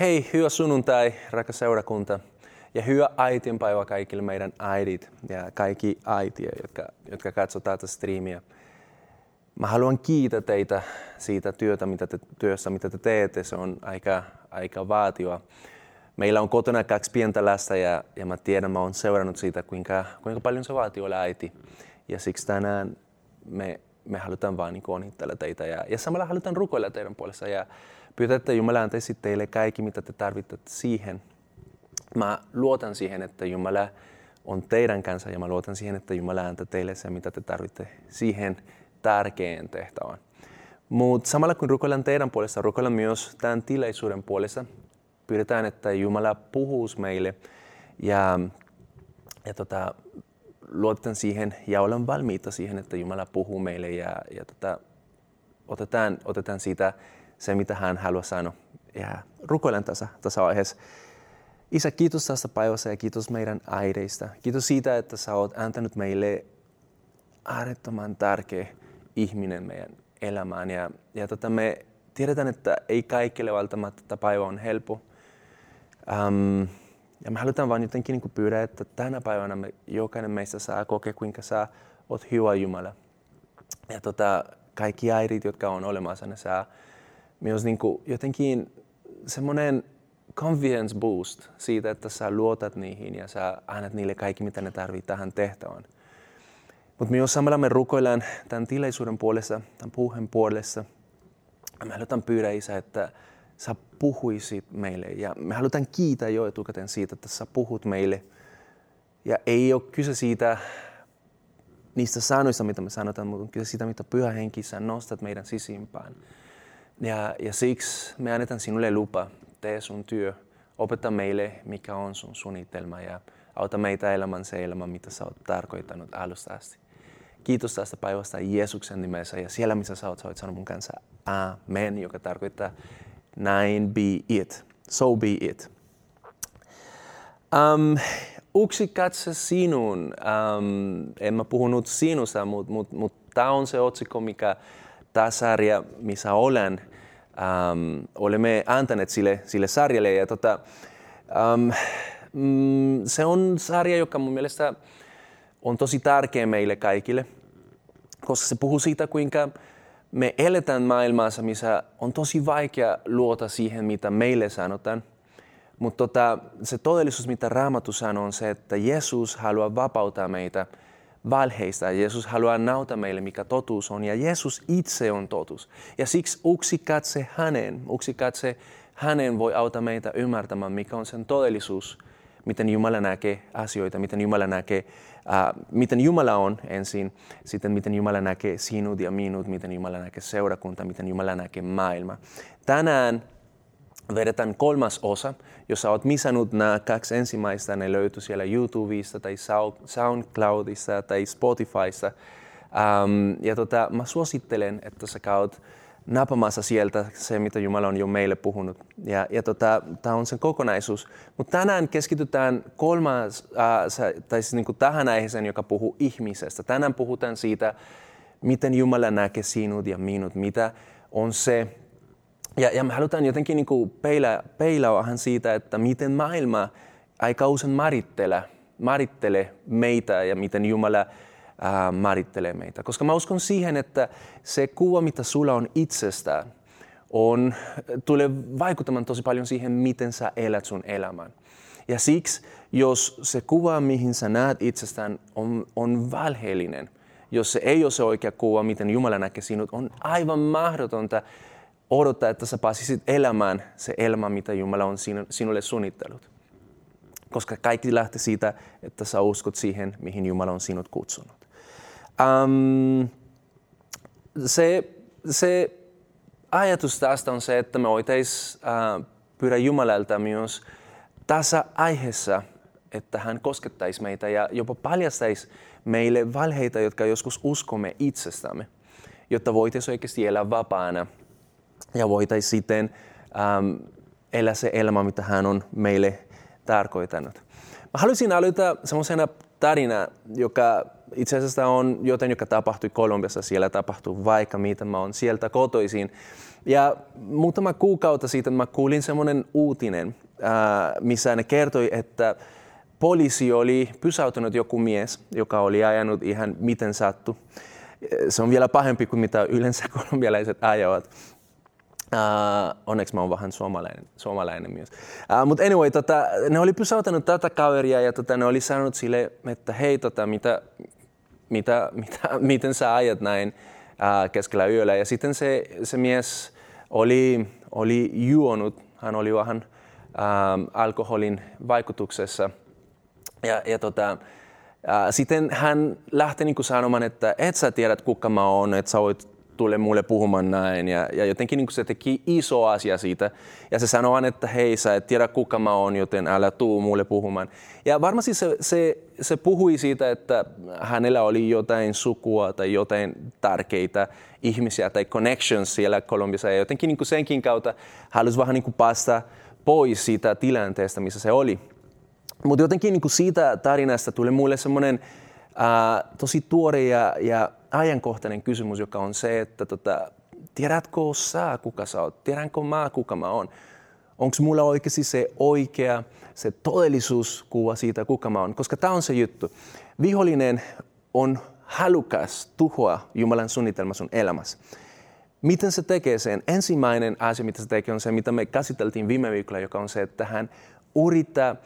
Hei, hyvä sunnuntai, rakas seurakunta. Ja hyvä äitienpäivä kaikille meidän äidit ja kaikki äitiä, jotka, jotka katsotaan tätä striimiä. Mä haluan kiittää teitä siitä työtä, mitä te, työssä, mitä te teette. Se on aika, aika vaativa. Meillä on kotona kaksi pientä lasta ja, ja mä tiedän, mä oon seurannut siitä, kuinka, kuinka paljon se vaatii olla äiti. Ja siksi tänään me, me halutaan vaan niin onnitella teitä ja, ja samalla halutaan rukoilla teidän puolesta. Ja pyytää, että Jumala antaisi teille kaikki, mitä te tarvitsette siihen. Mä luotan siihen, että Jumala on teidän kanssa ja mä luotan siihen, että Jumala antaa teille se, mitä te tarvitsette siihen tärkeään tehtävään. Mutta samalla kun rukoillaan teidän puolesta, rukoillaan myös tämän tilaisuuden puolesta. Pyydetään, että Jumala puhuu meille ja, ja tota, luotetaan siihen ja ollaan valmiita siihen, että Jumala puhuu meille ja, ja tota, otetaan, otetaan siitä se, mitä hän haluaa sanoa. Ja rukoilen tässä, tässä aiheessa. Isä, kiitos tästä päivästä ja kiitos meidän äideistä. Kiitos siitä, että sä oot antanut meille äärettömän tärkeä ihminen meidän elämään. Ja, ja tota, me tiedetään, että ei kaikille välttämättä tämä päivä on helppo. Um, ja me halutaan vain jotenkin niin pyydä, että tänä päivänä me, jokainen meistä saa kokea, kuinka sä oot hyvä Jumala. Ja tota, kaikki äidit, jotka on olemassa, ne saa myös niin kuin jotenkin semmoinen confidence boost siitä, että sä luotat niihin ja sä annat niille kaikki, mitä ne tarvitsee tähän tehtävään. Mutta myös samalla me rukoillaan tämän tilaisuuden puolesta, tämän puheen puolesta. Me halutaan pyydä Isä, että sä puhuisit meille. Ja me halutaan kiittää jo etukäteen siitä, että sä puhut meille. Ja ei ole kyse siitä niistä sanoista, mitä me sanotaan, mutta on kyse siitä, mitä Pyhä Henki sä nostat meidän sisimpään. Ja, ja siksi me annetaan sinulle lupa, tee sun työ, opeta meille, mikä on sun suunnitelma ja auta meitä elämään se elämä, mitä sä oot tarkoittanut alusta asti. Kiitos tästä päivästä Jeesuksen nimessä ja siellä, missä sä oot, sä oot sanonut mun kanssa Amen, joka tarkoittaa näin be it. So be it. Um, uksi katse sinun. Um, en mä puhunut sinusta, mutta mut, mut, tämä on se otsikko, mikä tämä sarja, missä olen, um, olemme antaneet sille, sille sarjalle. Ja tota, um, mm, se on sarja, joka mun mielestä on tosi tärkeä meille kaikille, koska se puhuu siitä, kuinka me eletään maailmassa, missä on tosi vaikea luota siihen, mitä meille sanotaan. Mutta tota, se todellisuus, mitä Raamattu sanoo, on se, että Jeesus haluaa vapauttaa meitä – valheista. Jeesus haluaa nauta meille, mikä totuus on, ja Jeesus itse on totuus. Ja siksi uksi katse hänen, uksi katse hänen voi auttaa meitä ymmärtämään, mikä on sen todellisuus, miten Jumala näkee asioita, miten Jumala näkee, äh, miten Jumala on ensin, sitten miten Jumala näkee sinut ja minut, miten Jumala näkee seurakunta, miten Jumala näkee maailma. Tänään vedetään kolmas osa. Jos olet missannut nämä kaksi ensimmäistä, ne löytyy siellä YouTubesta tai SoundCloudissa tai Spotifyssa. Um, ja tota, mä suosittelen, että sä käyt napamassa sieltä se, mitä Jumala on jo meille puhunut. Ja, ja tota, tämä on sen kokonaisuus. Mutta tänään keskitytään kolmas, äh, tai siis niin kuin tähän aiheeseen, joka puhuu ihmisestä. Tänään puhutaan siitä, miten Jumala näkee sinut ja minut, mitä on se, ja, ja me halutaan jotenkin niin peilaa, peilaa vähän siitä, että miten maailma aika usein määrittelee, määrittelee meitä ja miten Jumala ää, määrittelee meitä. Koska mä uskon siihen, että se kuva, mitä sulla on itsestään, on, tulee vaikuttamaan tosi paljon siihen, miten sä elät sun elämän. Ja siksi, jos se kuva, mihin sä näet itsestään, on, on valheellinen, jos se ei ole se oikea kuva, miten Jumala näkee sinut, on aivan mahdotonta odottaa, että sä pääsisit elämään se elämä, mitä Jumala on sinulle suunnittelut. Koska kaikki lähtee siitä, että sä uskot siihen, mihin Jumala on sinut kutsunut. Um, se, se ajatus tästä on se, että me voitaisiin uh, pyydä Jumalalta myös tässä aiheessa, että hän koskettaisi meitä ja jopa paljastaisi meille valheita, jotka joskus uskomme itsestämme, jotta voitaisiin oikeasti elää vapaana ja voitaisiin sitten ähm, elää se elämä, mitä hän on meille tarkoittanut. Mä haluaisin aloittaa semmoisena tarina, joka itse asiassa on jotain, joka tapahtui Kolumbiassa. Siellä tapahtui vaikka mitä. Mä oon sieltä kotoisin. Ja muutama kuukautta siitä mä kuulin semmoinen uutinen, ää, missä ne kertoi, että poliisi oli pysäyttänyt joku mies, joka oli ajanut ihan miten sattu. Se on vielä pahempi kuin mitä yleensä kolumbialaiset ajavat. Uh, onneksi mä oon vähän suomalainen, suomalainen myös. Uh, Mutta anyway, tota, ne oli pysäyttänyt tätä kaveria ja tota, ne oli sanonut sille, että hei, tota, mitä, mitä, mitä, miten sä ajat näin uh, keskellä yöllä. Ja sitten se, se mies oli, oli juonut, hän oli vähän uh, alkoholin vaikutuksessa. Ja, ja tota, sitten hän lähti niin sanomaan, että et sä tiedät kuka mä oon, että sä voit tule mulle puhumaan näin. Ja, ja jotenkin niin se teki iso asia siitä. Ja se sanoi että hei, sä et tiedä kuka mä oon, joten älä tuu mulle puhumaan. Ja varmasti se, se, se puhui siitä, että hänellä oli jotain sukua tai jotain tärkeitä ihmisiä tai connections siellä Kolumbiassa. Ja jotenkin niin senkin kautta halusi vähän niin päästä pois siitä tilanteesta, missä se oli. Mutta jotenkin niin siitä tarinasta tuli mulle semmoinen äh, tosi tuore ja, ja ajankohtainen kysymys, joka on se, että tota, tiedätkö sä, kuka sä oot? Tiedänkö mä, kuka mä oon? Onko mulla oikeasti se oikea, se todellisuuskuva siitä, kuka mä oon? Koska tämä on se juttu. Vihollinen on halukas tuhoa Jumalan suunnitelma sun elämässä. Miten se tekee sen? Ensimmäinen asia, mitä se tekee, on se, mitä me käsiteltiin viime viikolla, joka on se, että hän yrittää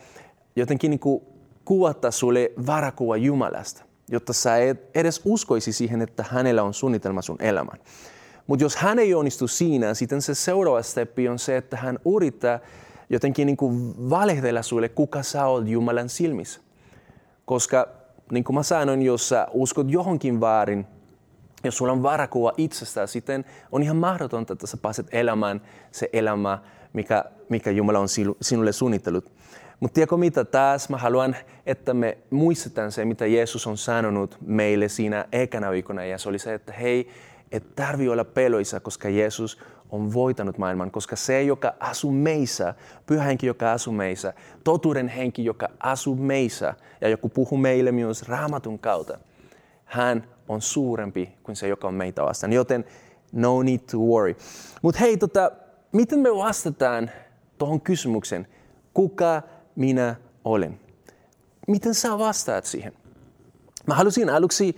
jotenkin niin kuvata sulle varakuva Jumalasta jotta sä et edes uskoisi siihen, että hänellä on suunnitelma sun elämän. Mutta jos hän ei onnistu siinä, sitten se seuraava steppi on se, että hän yrittää jotenkin niin kuin valehdella sulle, kuka sä oot Jumalan silmissä. Koska niin kuin mä sanoin, jos sä uskot johonkin väärin, jos sulla on varakuva itsestä, sitten on ihan mahdotonta, että sä pääset elämään se elämä, mikä, mikä Jumala on sinulle suunnitellut. Mutta tiedätkö mitä, taas mä haluan, että me muistetaan se, mitä Jeesus on sanonut meille siinä ekana viikona. Ja se oli se, että hei, et tarvi olla peloissa, koska Jeesus on voitanut maailman, koska se, joka asuu meissä, pyhä henki, joka asuu meissä, totuuden henki, joka asuu meissä, ja joku puhuu meille myös raamatun kautta, hän on suurempi kuin se, joka on meitä vastaan. Joten no need to worry. Mutta hei, tota, miten me vastataan tuohon kysymykseen, kuka minä olen. Miten sä vastaat siihen? Mä halusin aluksi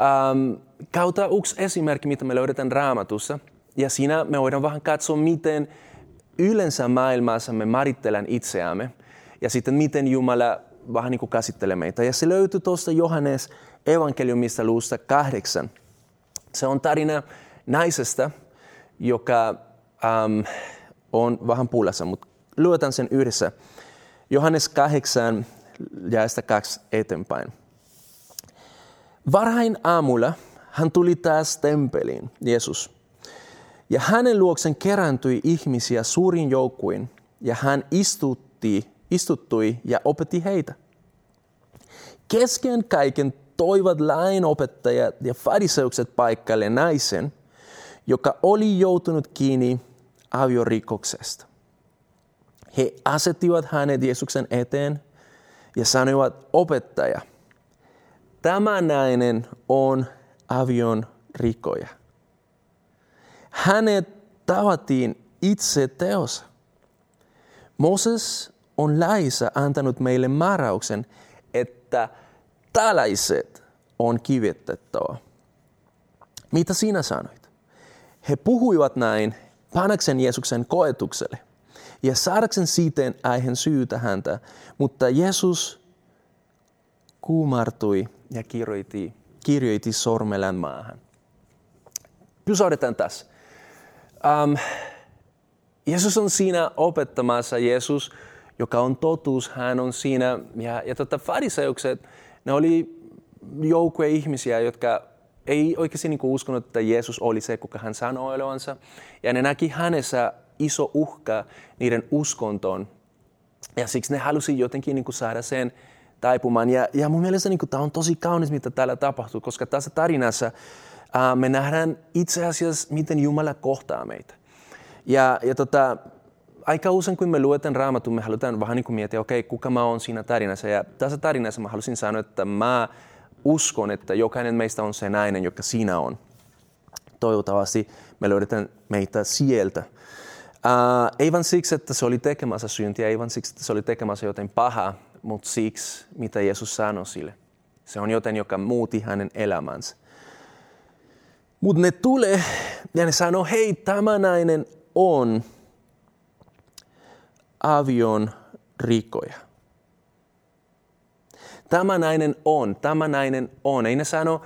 ähm, kautta yksi esimerkki, mitä me löydetään raamatussa. Ja siinä me voidaan vähän katsoa, miten yleensä maailmassa me määritellään itseämme. Ja sitten miten Jumala vähän niin kuin käsittelee meitä. Ja se löytyy tuosta Johannes evankeliumista luusta kahdeksan. Se on tarina naisesta, joka ähm, on vähän pullassa, mutta luetaan sen yhdessä. Johannes 8, jaesta 2 eteenpäin. Varhain aamulla hän tuli taas temppeliin, Jeesus. Ja hänen luoksen kerääntyi ihmisiä suurin joukkuin, ja hän istutti, istuttui ja opetti heitä. Kesken kaiken toivat lainopettajat ja fariseukset paikalle naisen, joka oli joutunut kiinni aviorikoksesta. He asettivat hänet Jeesuksen eteen ja sanoivat, opettaja, tämä nainen on avion rikoja. Hänet tavattiin itse teossa. Moses on laissa antanut meille määräyksen, että tällaiset on kivitettävä. Mitä sinä sanoit? He puhuivat näin panaksen Jeesuksen koetukselle – ja saadakseen siten aiheen syytä häntä, mutta Jeesus kuumartui ja kirjoitti, kirjoitti sormelän maahan. Pysäytetään tässä. Um, Jeesus on siinä opettamassa, Jeesus, joka on totuus, hän on siinä. Ja, ja tota, fariseukset, ne oli joukkue ihmisiä, jotka ei oikeasti niin uskonut, että Jeesus oli se, kuka hän sanoi olevansa. Ja ne näki hänessä iso uhka niiden uskontoon. Ja siksi ne halusi jotenkin niin kuin saada sen taipumaan. Ja, ja mun mielestä niin kuin, tämä on tosi kaunis, mitä täällä tapahtuu, koska tässä tarinassa ää, me nähdään itse asiassa, miten Jumala kohtaa meitä. Ja, ja tota, aika usein, kun me luetaan raamatun, me halutaan vähän niin kuin miettiä, okei, okay, kuka mä oon siinä tarinassa. Ja tässä tarinassa mä halusin sanoa, että mä uskon, että jokainen meistä on se nainen, joka sinä on. Toivottavasti me löydetään meitä sieltä. Uh, ei vain siksi, että se oli tekemässä syntiä, ei vain siksi, että se oli tekemässä jotain pahaa, mutta siksi, mitä Jeesus sanoi sille. Se on joten, joka muuti hänen elämänsä. Mutta ne tulee ja ne sanoo, hei, tämä nainen on avion rikoja. Tämä nainen on, tämä nainen on. Ei ne sano,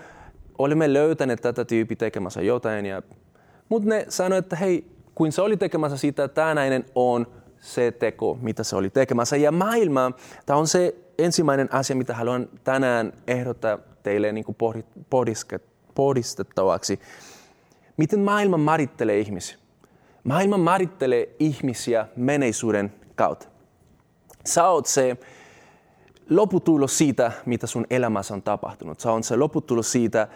olemme löytäneet tätä tyyppi tekemässä jotain. Ja, mutta ne sanoo, että hei, kun se oli tekemässä sitä, tämä nainen on se teko, mitä se oli tekemässä. Ja maailma, tämä on se ensimmäinen asia, mitä haluan tänään ehdottaa teille niin kuin pohdistettavaksi. Miten maailma marittelee ihmisiä? Maailma marittelee ihmisiä menneisyyden kautta. Sä oot se loputulos siitä, mitä sun elämässä on tapahtunut. Sä oot se loputulos siitä,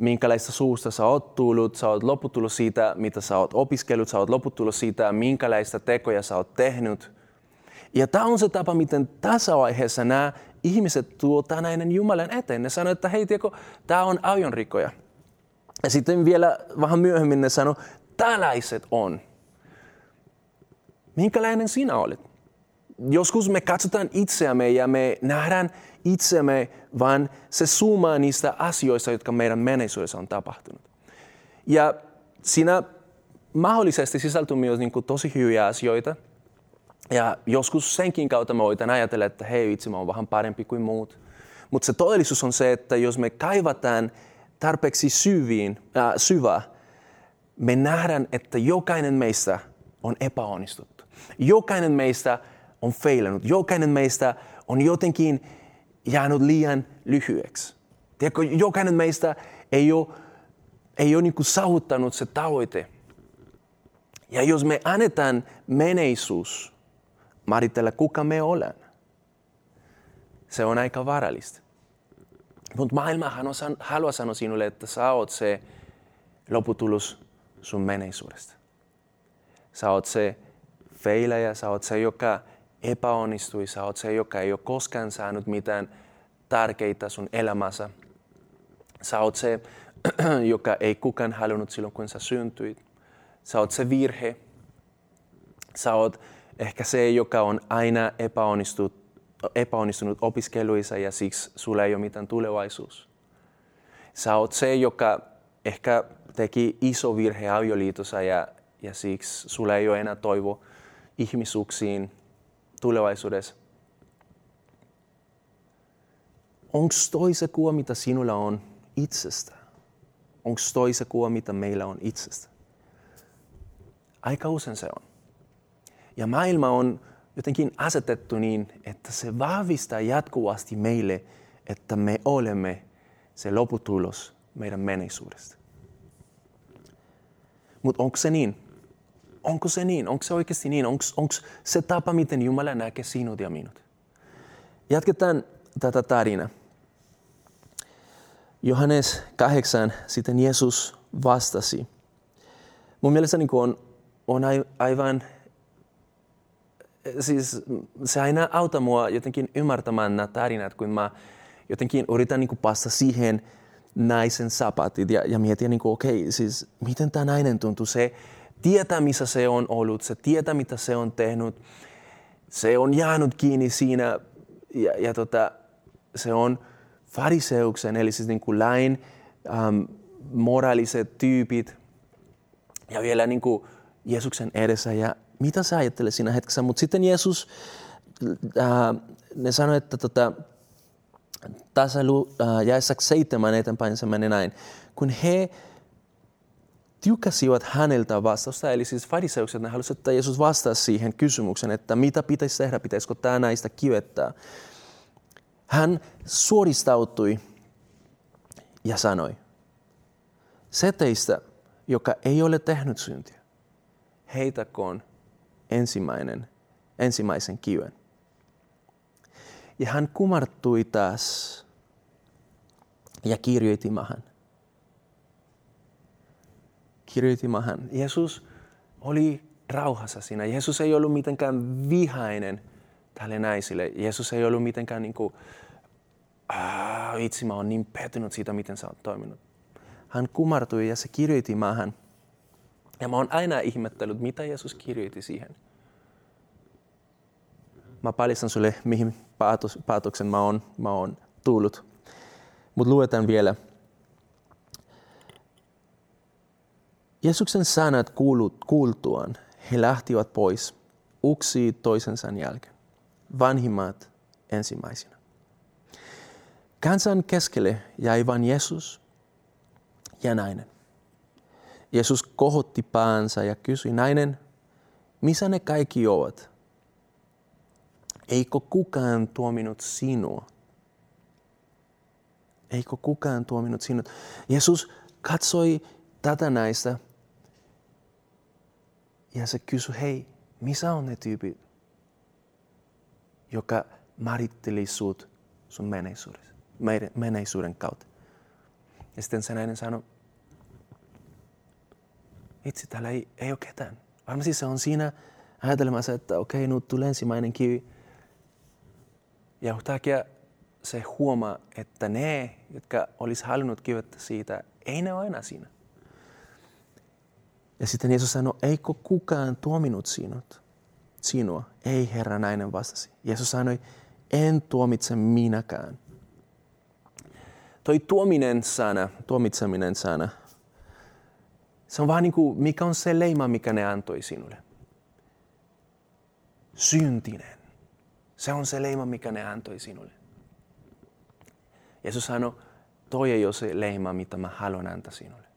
minkälaista suusta sä oot tullut, sä oot loputulos siitä, mitä sä oot opiskellut, sä oot loputulos siitä, minkälaista tekoja sä oot tehnyt. Ja tämä on se tapa, miten tässä vaiheessa nämä ihmiset tuo tänäinen Jumalan eteen. Ne sanoo, että hei, tiedätkö, tämä on ajonrikoja. Ja sitten vielä vähän myöhemmin ne sanoo, tällaiset on. Minkälainen sinä olet? Joskus me katsotaan itseämme ja me nähdään itsemme, vaan se summa niistä asioista, jotka meidän menneisyydessä on tapahtunut. Ja siinä mahdollisesti sisältyy myös niin kuin tosi hyviä asioita. Ja joskus senkin kautta me voidaan ajatella, että hei, itse mä oon vähän parempi kuin muut. Mutta se todellisuus on se, että jos me kaivataan tarpeeksi syviin, äh, syvä, me nähdään, että jokainen meistä on epäonnistuttu. Jokainen meistä on feilannut. Jokainen meistä on jotenkin jäänyt liian lyhyeksi. Tiedätkö, jokainen meistä ei ole, ei ole niin saavuttanut se tavoite. Ja jos me annetaan meneisyys määritellä, kuka me olemme, se on aika vaarallista. Mutta maailma haluaa sanoa sinulle, että sä oot se loputulos sun menneisyydestä. Sä oot se feiläjä, sä oot se, joka epäonnistui, sä oot se, joka ei ole koskaan saanut mitään tärkeitä sun elämässä. Sä oot se, joka ei kukaan halunnut silloin, kun sä syntyit. Sä oot se virhe. Sä oot ehkä se, joka on aina epäonnistunut, epäonnistunut opiskeluissa ja siksi sulla ei ole mitään tulevaisuus. Sä oot se, joka ehkä teki iso virhe avioliitossa ja, ja siksi sulla ei ole enää toivo ihmisuuksiin tulevaisuudessa. Onko toi se kuva, mitä sinulla on itsestä? Onko toi se kuva, mitä meillä on itsestä? Aika usein se on. Ja maailma on jotenkin asetettu niin, että se vahvistaa jatkuvasti meille, että me olemme se loputulos meidän menneisyydestä. Mutta onko se niin? Onko se niin? Onko se oikeasti niin? Onko se tapa, miten Jumala näkee sinut ja minut? Jatketaan tätä tarinaa. Johannes 8, sitten Jeesus vastasi. Mun mielestä niin on, on aivan, siis se aina auttaa mua jotenkin ymmärtämään nämä tarinat, kun mä jotenkin yritän niin päästä siihen naisen sapatit ja, ja mietin, niin okei, okay, siis miten tämä nainen tuntuu. Se tietää, missä se on ollut, se tietää, mitä se on tehnyt. Se on jäänyt kiinni siinä ja, ja tota, se on fariseuksen, eli siis niin kuin lain ähm, moraaliset tyypit ja vielä niin kuin Jeesuksen edessä. Ja mitä sä ajattelet siinä hetkessä? Mutta sitten Jeesus, äh, ne sanoi, että tota, tässä äh, jaessa seitsemän eteenpäin se menee näin. Kun he tiukasivat häneltä vastausta, eli siis fariseukset, ne halusivat, että Jeesus vastasi siihen kysymykseen, että mitä pitäisi tehdä, pitäisikö tämä näistä kivettää. Hän suoristautui ja sanoi, se teistä, joka ei ole tehnyt syntiä, heitäkoon ensimmäinen, ensimmäisen kiven. Ja hän kumartui taas ja kirjoitti maahan. Kirjoitti maahan. Jeesus oli rauhassa siinä. Jeesus ei ollut mitenkään vihainen tälle naisille. Jeesus ei ollut mitenkään niin kuin, itse mä oon niin pettynyt siitä, miten sä oot toiminut. Hän kumartui ja se kirjoitti maahan. Ja mä oon aina ihmettänyt, mitä Jeesus kirjoitti siihen. Mä paljastan sulle, mihin päätöksen mä oon, mä oon tullut. Mutta luetaan vielä. Jeesuksen sanat kuultuaan he lähtivät pois, uksi toisensa jälkeen, vanhimmat ensimmäisenä. Kansan keskelle jäi vain Jeesus ja nainen. Jeesus kohotti päänsä ja kysyi, nainen, missä ne kaikki ovat? Eikö kukaan tuominut sinua? Eikö kukaan tuominut sinut? Jeesus katsoi tätä näistä ja se kysyi, hei, missä on ne tyypit, joka määritteli sut sun menneisyyden, kautta. Ja sitten se nainen sanoi, itse täällä ei, ei ole ketään. Varmasti se on siinä ajatelmassa, että okei, okay, nyt tulee ensimmäinen kivi. Ja yhtäkkiä se huomaa, että ne, jotka olisi halunnut kivettä siitä, ei ne ole enää siinä. Ja sitten Jeesus sanoi, eikö kukaan tuominut sinut? Sinua. Ei, Herra, nainen vastasi. Jeesus sanoi, en tuomitse minäkään. Toi tuominen sana, tuomitseminen sana, se on vaan niin kuin, mikä on se leima, mikä ne antoi sinulle. Syntinen. Se on se leima, mikä ne antoi sinulle. Jeesus sanoi, toi ei ole se leima, mitä mä haluan antaa sinulle.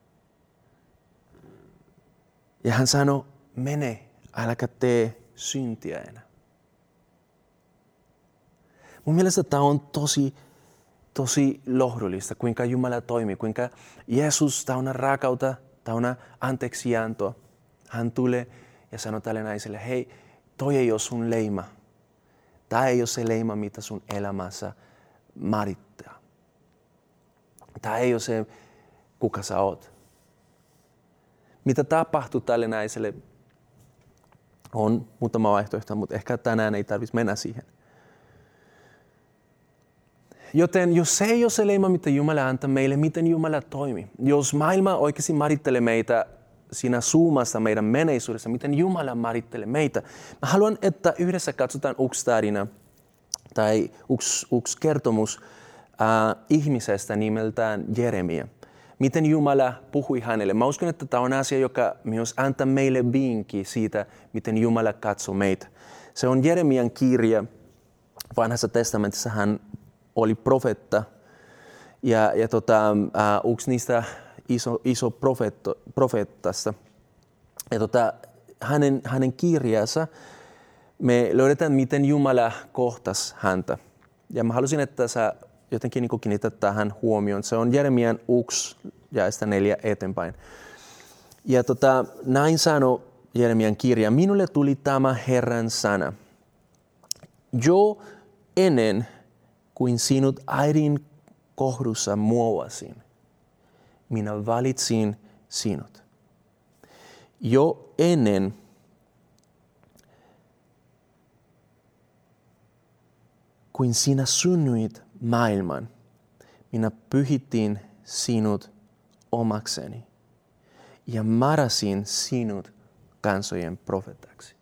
Ja hän sanoi, mene, äläkä tee syntiä enää. Mun mielestä tämä on tosi, tosi lohdullista, kuinka Jumala toimii, kuinka Jeesus täynnä rakauta, täynnä anteeksiantoa. Hän tulee ja sanoo tälle naiselle, hei, toi ei ole sun leima. Tämä ei ole se leima, mitä sun elämässä määrittää. Tämä ei ole se, kuka sä oot. Mitä tapahtuu tälle naiselle, on muutama vaihtoehto, mutta ehkä tänään ei tarvitsisi mennä siihen. Joten jos se ei ole se leima, mitä Jumala antaa meille, miten Jumala toimii? Jos maailma oikeasti määrittelee meitä siinä suumassa meidän menneisyydessä, miten Jumala määrittelee meitä. Mä haluan, että yhdessä katsotaan yksi tarina tai yksi, yksi kertomus äh, ihmisestä nimeltään Jeremia miten Jumala puhui hänelle. Mä uskon, että tämä on asia, joka myös antaa meille vinkki siitä, miten Jumala katsoo meitä. Se on Jeremian kirja. Vanhassa testamentissa hän oli profetta. Ja, ja tota, uh, yksi niistä iso, iso profeetto, profeettasta. Ja tota, hänen, hänen kirjansa me löydetään, miten Jumala kohtasi häntä. Ja mä halusin, että sä jotenkin niin kiinnittää tähän huomioon. Se on Jeremian 1 ja sitä neljä eteenpäin. Ja tota, näin sanoi Jeremian kirja, minulle tuli tämä Herran sana. Jo ennen kuin sinut äidin kohdussa muovasin, minä valitsin sinut. Jo ennen kuin sinä synnyit maailman, minä pyhittiin sinut omakseni ja marasin sinut kansojen profetaksi.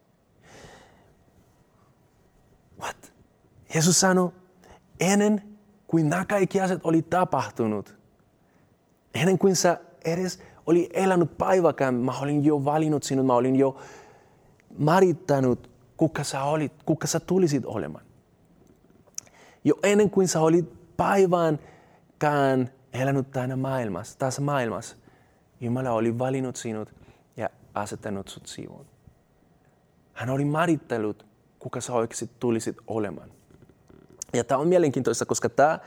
What? Jeesus sanoi, ennen kuin nämä kaikki asiat oli tapahtunut, ennen kuin sä edes oli elänyt päiväkään, mä olin jo valinnut sinut, mä olin jo marittanut, kuka sä olit, kuka sä tulisit olemaan. Jo ennen kuin sä olit päiväänkään elänyt tänä maailmassa, tässä maailmassa, Jumala oli valinnut sinut ja asettanut sut sivuun. Hän oli määrittellyt, kuka sä oikeasti tulisit olemaan. Ja tämä on mielenkiintoista, koska tämä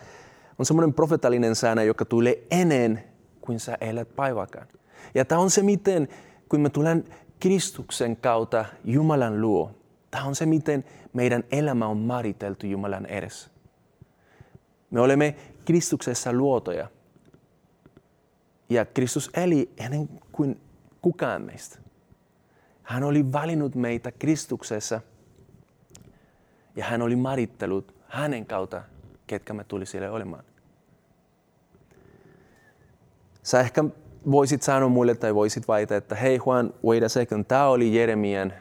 on semmoinen profetallinen säännö, joka tulee ennen kuin sä elät päiväkään. Ja tämä on se, miten kun me tulen Kristuksen kautta Jumalan luo, tämä on se, miten meidän elämä on määritelty Jumalan edessä. Me olemme Kristuksessa luotoja. Ja Kristus eli ennen kuin kukaan meistä. Hän oli valinnut meitä Kristuksessa ja hän oli marittelut hänen kautta ketkä me tuli siellä olemaan. Sä ehkä voisit sanoa muille tai voisit väitä, että hei Juan, wait a second, tämä oli Jeremian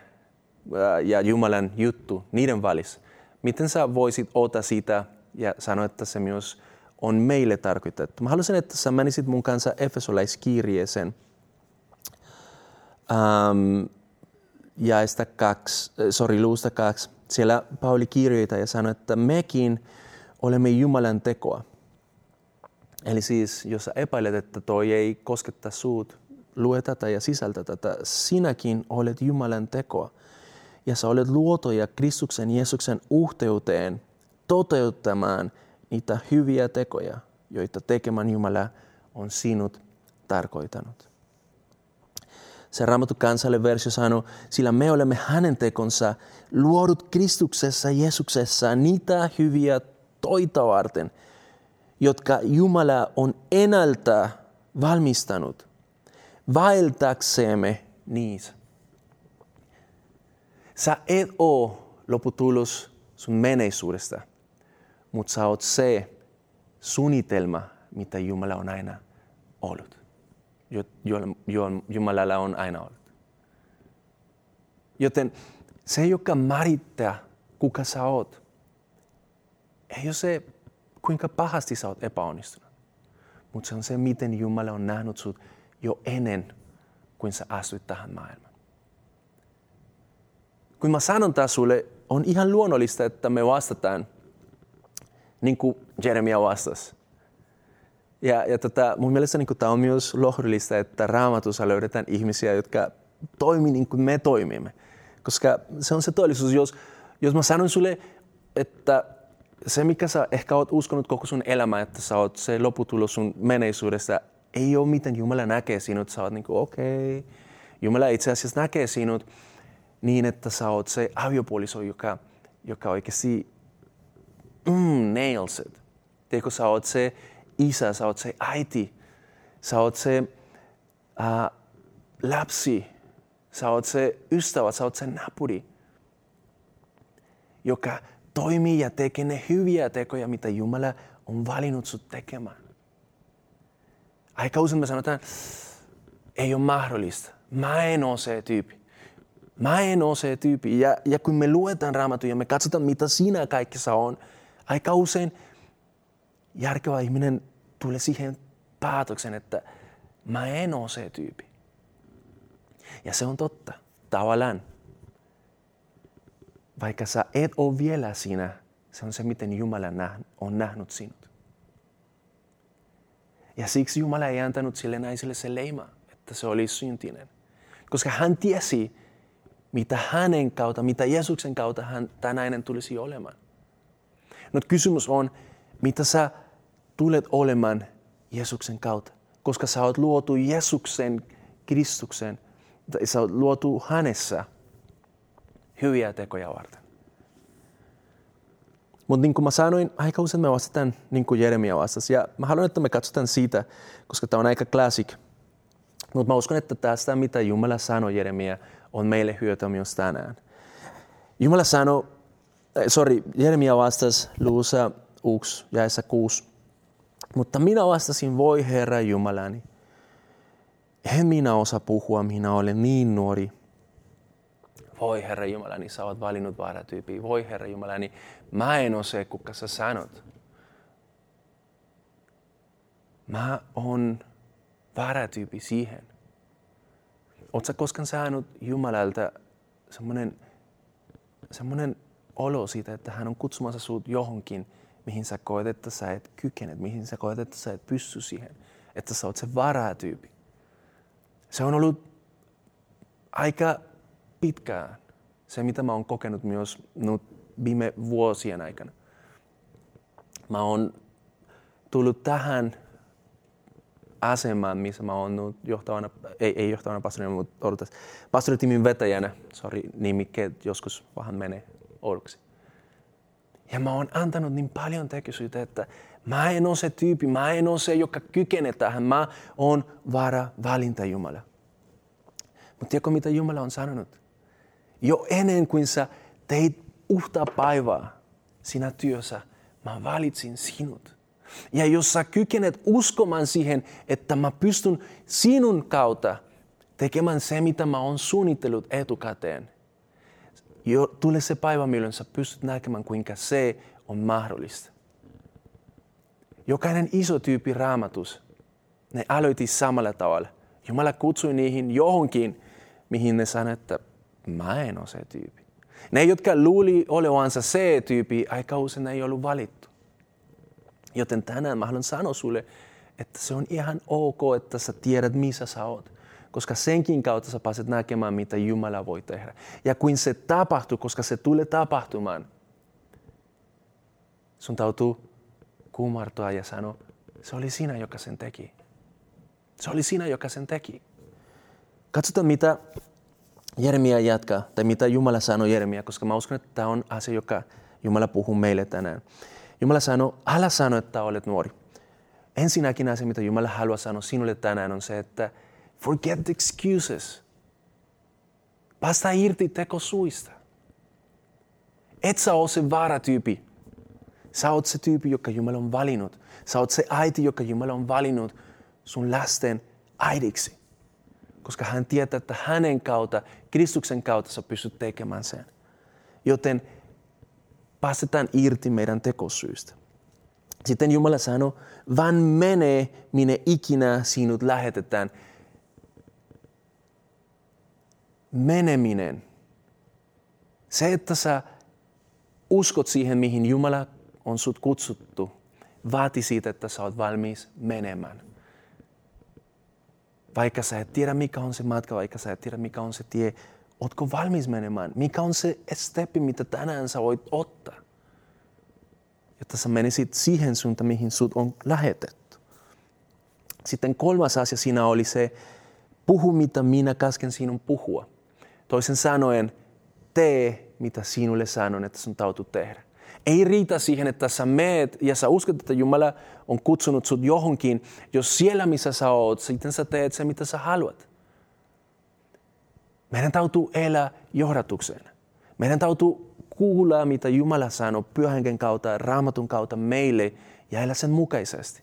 ja Jumalan juttu niiden välissä. Miten sä voisit ottaa sitä ja sanoa, että se myös on meille tarkoitettu? Mä haluaisin, että sä menisit mun kanssa Efesolaiskirjeeseen. Um, jaesta kaksi, sorry, luusta kaksi. Siellä Pauli kirjoita ja sanoi, että mekin olemme Jumalan tekoa. Eli siis, jos sä epäilet, että toi ei kosketa suut, lue tätä ja sisältä tätä. Sinäkin olet Jumalan tekoa. Ja sä olet luotoja Kristuksen Jeesuksen uhteuteen toteuttamaan niitä hyviä tekoja, joita tekemään Jumala on sinut tarkoitanut. Se raamattu kansalle versio sanoo, sillä me olemme hänen tekonsa luodut Kristuksessa Jeesuksessa niitä hyviä toita varten, jotka Jumala on enältä valmistanut vaeltaksemme niissä. Sä et oo loputulos sun menneisyydestä, mutta sä oot se suunnitelma, mitä Jumala on aina ollut. Jumalalla on aina ollut. Joten se, joka määrittää, kuka sä oot, ei ole se, kuinka pahasti sä oot epäonnistunut. Mutta se on se, miten Jumala on nähnyt sut jo ennen kuin sä astuit tähän maailmaan. Kun mä sanon taas sulle, on ihan luonnollista, että me vastataan niin kuin Jeremia vastasi. Ja, ja tota, mun mielestä niin tämä on myös lohdullista, että raamatussa löydetään ihmisiä, jotka toimii niin kuin me toimimme. Koska se on se todellisuus. Jos, jos mä sanon sulle, että se, mikä sä ehkä oot uskonut koko sun elämä, että sä oot se loputulos sun menneisyydestä, ei ole miten Jumala näkee sinut. Sä oot niin kuin, okei. Okay. Jumala itse asiassa näkee sinut niin, että sä oot se aviopuoliso, joka, joka oikeasti mm, nails it. Tiedätkö, sä oot se isä, sä oot se äiti, sä oot se uh, lapsi, sä oot se ystävä, sä oot se napuri, joka toimii ja tekee ne hyviä tekoja, mitä Jumala on valinnut sut tekemään. Aika usein me sanotaan, ei ole mahdollista. Mä en ole se tyyppi. Mä en ole se tyyppi. Ja, ja kun me luetaan raamattuja ja me katsotaan, mitä siinä kaikessa on, aika usein järkevä ihminen tulee siihen päätöksen, että mä en ole se tyyppi. Ja se on totta, tavallaan. Vaikka sä et ole vielä siinä, se on se, miten Jumala on nähnyt sinut. Ja siksi Jumala ei antanut sille naiselle se leima, että se oli syntinen. Koska hän tiesi, mitä hänen kautta, mitä Jeesuksen kautta hän, tämä nainen tulisi olemaan. No kysymys on, mitä sä tulet olemaan Jeesuksen kautta. Koska sä oot luotu Jeesuksen, Kristuksen, sä oot luotu hänessä hyviä tekoja varten. Mutta niin kuin mä sanoin, aika usein me vastataan niin kuin Jeremia vastasi. Ja mä haluan, että me katsotaan siitä, koska tämä on aika classic. Mutta mä uskon, että tästä, mitä Jumala sanoi Jeremia, on meille hyötyä myös tänään. Jumala sanoi, äh, sorry, Jeremia vastasi luussa 1, jaessa 6. Mutta minä vastasin, voi Herra Jumalani, en minä osaa puhua, minä olen niin nuori. Voi Herra Jumalani, sä oot valinnut väärä tyyppi. Voi Herra Jumalani, mä en ole se, kuka sä sanot. Mä on väärä tyyppi siihen. Oletko koskaan saanut Jumalalta semmoinen, semmoinen olo siitä, että hän on kutsumassa sinut johonkin, mihin sä koet, että sä et kykene, mihin sä koet, että sä et pysty siihen, että sä oot se varatyyppi. Se on ollut aika pitkään se, mitä mä oon kokenut myös nyt viime vuosien aikana. Mä oon tullut tähän asemaan, missä mä oon nyt johtavana, ei, ei johtavana pastorina, mutta odotas, pastoritimin vetäjänä. Sori, nimikkeet joskus vähän menee oudoksi. Ja mä oon antanut niin paljon tekijöitä, että mä en ole se tyyppi, mä en ole se, joka kykenee tähän. Mä oon vara valinta Jumala. Mutta tiedätkö, mitä Jumala on sanonut? Jo ennen kuin sä teit uhta päivää siinä työssä, mä valitsin sinut. Ja jos sä kykenet uskomaan siihen, että mä pystyn sinun kautta tekemään se, mitä mä oon suunnitellut etukäteen, jo, tulee se päivä, milloin sä pystyt näkemään, kuinka se on mahdollista. Jokainen iso tyyppi raamatus, ne aloitti samalla tavalla. Jumala kutsui niihin johonkin, mihin ne sanoi, että mä en ole se tyyppi. Ne, jotka luuli olevansa se tyyppi, aika usein ei ollut valittu. Joten tänään mä haluan sanoa sulle, että se on ihan ok, että sä tiedät, missä sä oot. Koska senkin kautta sä pääset näkemään, mitä Jumala voi tehdä. Ja kun se tapahtuu, koska se tulee tapahtumaan, sun täytyy kumartua ja sanoa, se oli sinä, joka sen teki. Se oli sinä, joka sen teki. Katsotaan, mitä Jeremia jatkaa, tai mitä Jumala sanoi Jeremia, koska mä uskon, että tämä on asia, joka Jumala puhuu meille tänään. Jumala sanoi, älä sano, että olet nuori. Ensinnäkin asia, mitä Jumala haluaa sanoa sinulle tänään, on se, että forget the excuses. Päästä irti tekosuista. Et sä ole se vaaratyypi. Sä oot se tyyppi, joka Jumala on valinnut. Sä oot se äiti, joka Jumala on valinnut sun lasten äidiksi. Koska hän tietää, että hänen kautta, Kristuksen kautta sä pystyt tekemään sen. Joten päästetään irti meidän tekosyistä. Sitten Jumala sanoi, vaan mene, minne ikinä sinut lähetetään. Meneminen. Se, että sä uskot siihen, mihin Jumala on sut kutsuttu, vaati siitä, että sä oot valmis menemään. Vaikka sä et tiedä, mikä on se matka, vaikka sä et tiedä, mikä on se tie, Ootko valmis menemään? Mikä on se steppi, mitä tänään sä voit ottaa? Jotta sä menisit siihen suuntaan, mihin sut on lähetetty. Sitten kolmas asia siinä oli se, puhu mitä minä käsken sinun puhua. Toisen sanoen, tee mitä sinulle sanon, että sun täytyy tehdä. Ei riitä siihen, että sä meet ja sä uskot, että Jumala on kutsunut sut johonkin. Jos siellä, missä sä oot, sitten sä teet se, mitä sä haluat. Meidän täytyy elää johdatuksena. Meidän täytyy kuulla, mitä Jumala sanoo pyhän kautta raamatun kautta meille ja elää sen mukaisesti.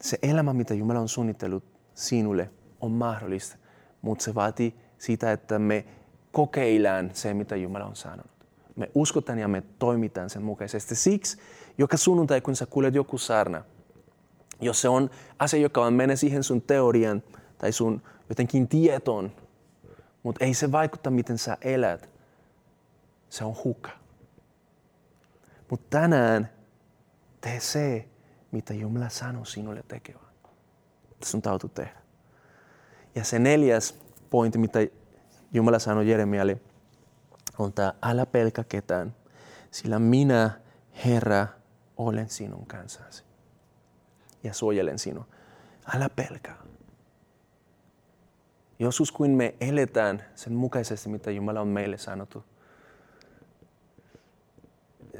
Se elämä, mitä Jumala on suunnitellut sinulle, on mahdollista, mutta se vaatii sitä, että me kokeillaan se, mitä Jumala on sanonut. Me uskotaan ja me toimitaan sen mukaisesti. Siksi joka sunnuntai, kun sä kuulet joku saarna, jos se on asia, joka on mene siihen sun teorian, tai sun jotenkin tietoon, mutta ei se vaikuta, miten sä elät. Se on hukka. Mutta tänään tee se, mitä Jumala sanoo sinulle tekevän. Sun täytyy tehdä. Ja se neljäs pointti, mitä Jumala sanoi Jeremialle, on tämä, älä pelkä ketään, sillä minä, Herra, olen sinun kanssasi ja suojelen sinua. Älä pelkää. Joskus kun me eletään sen mukaisesti, mitä Jumala on meille sanottu,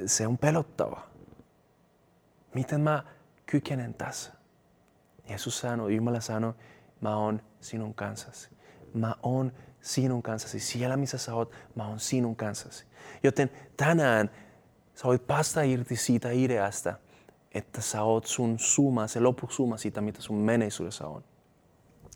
se on pelottava. Miten mä kykenen tässä? Jeesus sanoi, Jumala sanoi, mä sinun kanssasi. Mä sinun kanssasi. Siellä missä sä oot, mä sinun kanssasi. Joten tänään sä voit päästä irti siitä ideasta, että sä oot sun suma, se loppusuma siitä, mitä sun menneisyydessä on.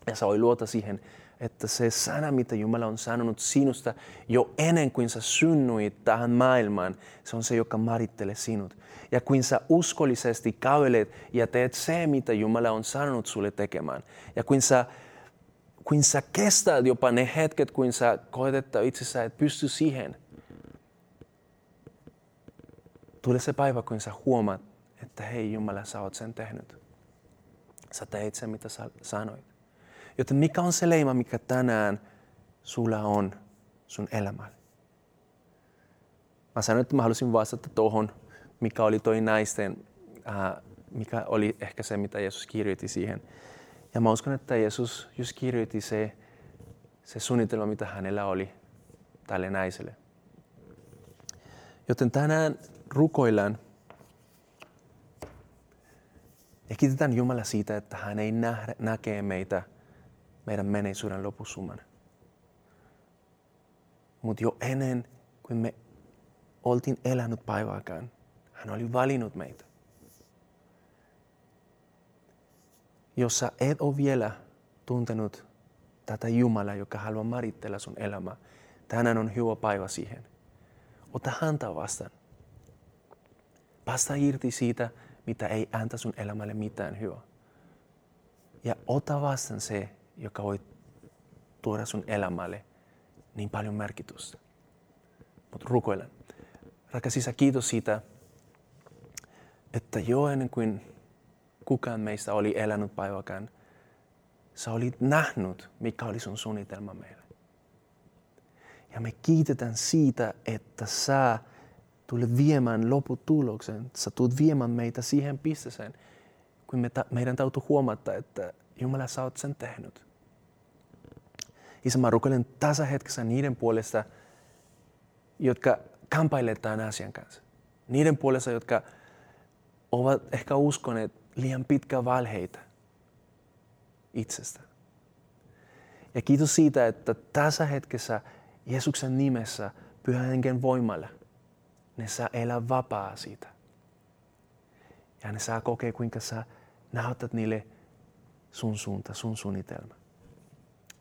Ja sä voit luota siihen, että se sana, mitä Jumala on sanonut sinusta jo ennen kuin sä synnyit tähän maailmaan, se on se, joka määrittelee sinut. Ja kun sä uskollisesti kävelet ja teet se, mitä Jumala on sanonut sulle tekemään, ja kun sä, kun sä kestät jopa ne hetket, kun sä koet, että itse sä et pysty siihen, tulee se päivä, kun sä huomaat, että hei Jumala, sä oot sen tehnyt. Sä teit sen, mitä sä sanoit. Joten mikä on se leima, mikä tänään sulla on sun elämällä? Mä sanoin, että mä halusin vastata tuohon, mikä oli toi naisten, äh, mikä oli ehkä se, mitä Jeesus kirjoitti siihen. Ja mä uskon, että Jeesus just kirjoitti se, se suunnitelma, mitä hänellä oli tälle naiselle. Joten tänään rukoillaan ja kiitetään Jumala siitä, että hän ei nähdä, näkee meitä – meidän menneisyyden lopusumman. Mutta jo ennen kuin me oltiin elänyt päivääkään. Hän oli valinnut meitä. Jos sä et ole vielä tuntenut tätä Jumalaa, joka haluaa määritellä sun elämää, tänään on hyvä päivä siihen. Ota häntä vastaan. Päästä irti siitä, mitä ei anta sun elämälle mitään hyvää. Ja ota vastaan se, joka voi tuoda sun elämälle niin paljon merkitystä. Mutta rukoilen. Rakas Isä, kiitos siitä, että jo ennen kuin kukaan meistä oli elänyt päiväkään, sä olit nähnyt, mikä oli sun suunnitelma meille. Ja me kiitetään siitä, että sä tulet viemään loputuloksen. Sä tulet viemään meitä siihen pisteeseen, kun me ta- meidän täytyy huomata, että Jumala, sä oot sen tehnyt. Isä, mä rukoilen tässä hetkessä niiden puolesta, jotka kamppailevat tämän asian kanssa. Niiden puolesta, jotka ovat ehkä uskoneet liian pitkä valheita itsestä. Ja kiitos siitä, että tässä hetkessä Jeesuksen nimessä pyhän hengen voimalla ne saa elää vapaa siitä. Ja ne saa kokea, kuinka sä näytät niille sun suunta, sun suunnitelma.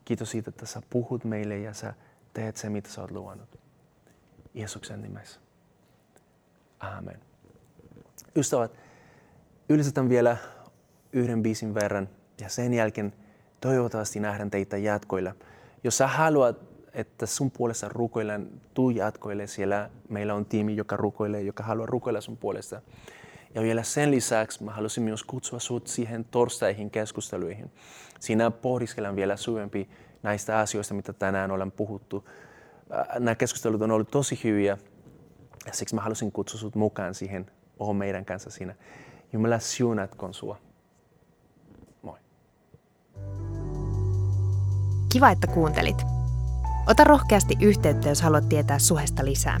Kiitos siitä, että sä puhut meille ja sä teet se, mitä sä oot luvannut. Jeesuksen nimessä. Amen. Ystävät, ylistetään vielä yhden biisin verran ja sen jälkeen toivottavasti nähdään teitä jatkoilla. Jos sä haluat, että sun puolesta rukoillaan, tuu jatkoille. Siellä meillä on tiimi, joka rukoilee, joka haluaa rukoilla sun puolesta. Ja vielä sen lisäksi mä haluaisin myös kutsua sut siihen torstaihin keskusteluihin. Siinä pohdiskellaan vielä syvempi näistä asioista, mitä tänään ollaan puhuttu. Nämä keskustelut on ollut tosi hyviä ja siksi mä halusin kutsua sut mukaan siihen, oho meidän kanssa siinä. Jumala siunatkoon sua. Moi. Kiva, että kuuntelit. Ota rohkeasti yhteyttä, jos haluat tietää suhesta lisää.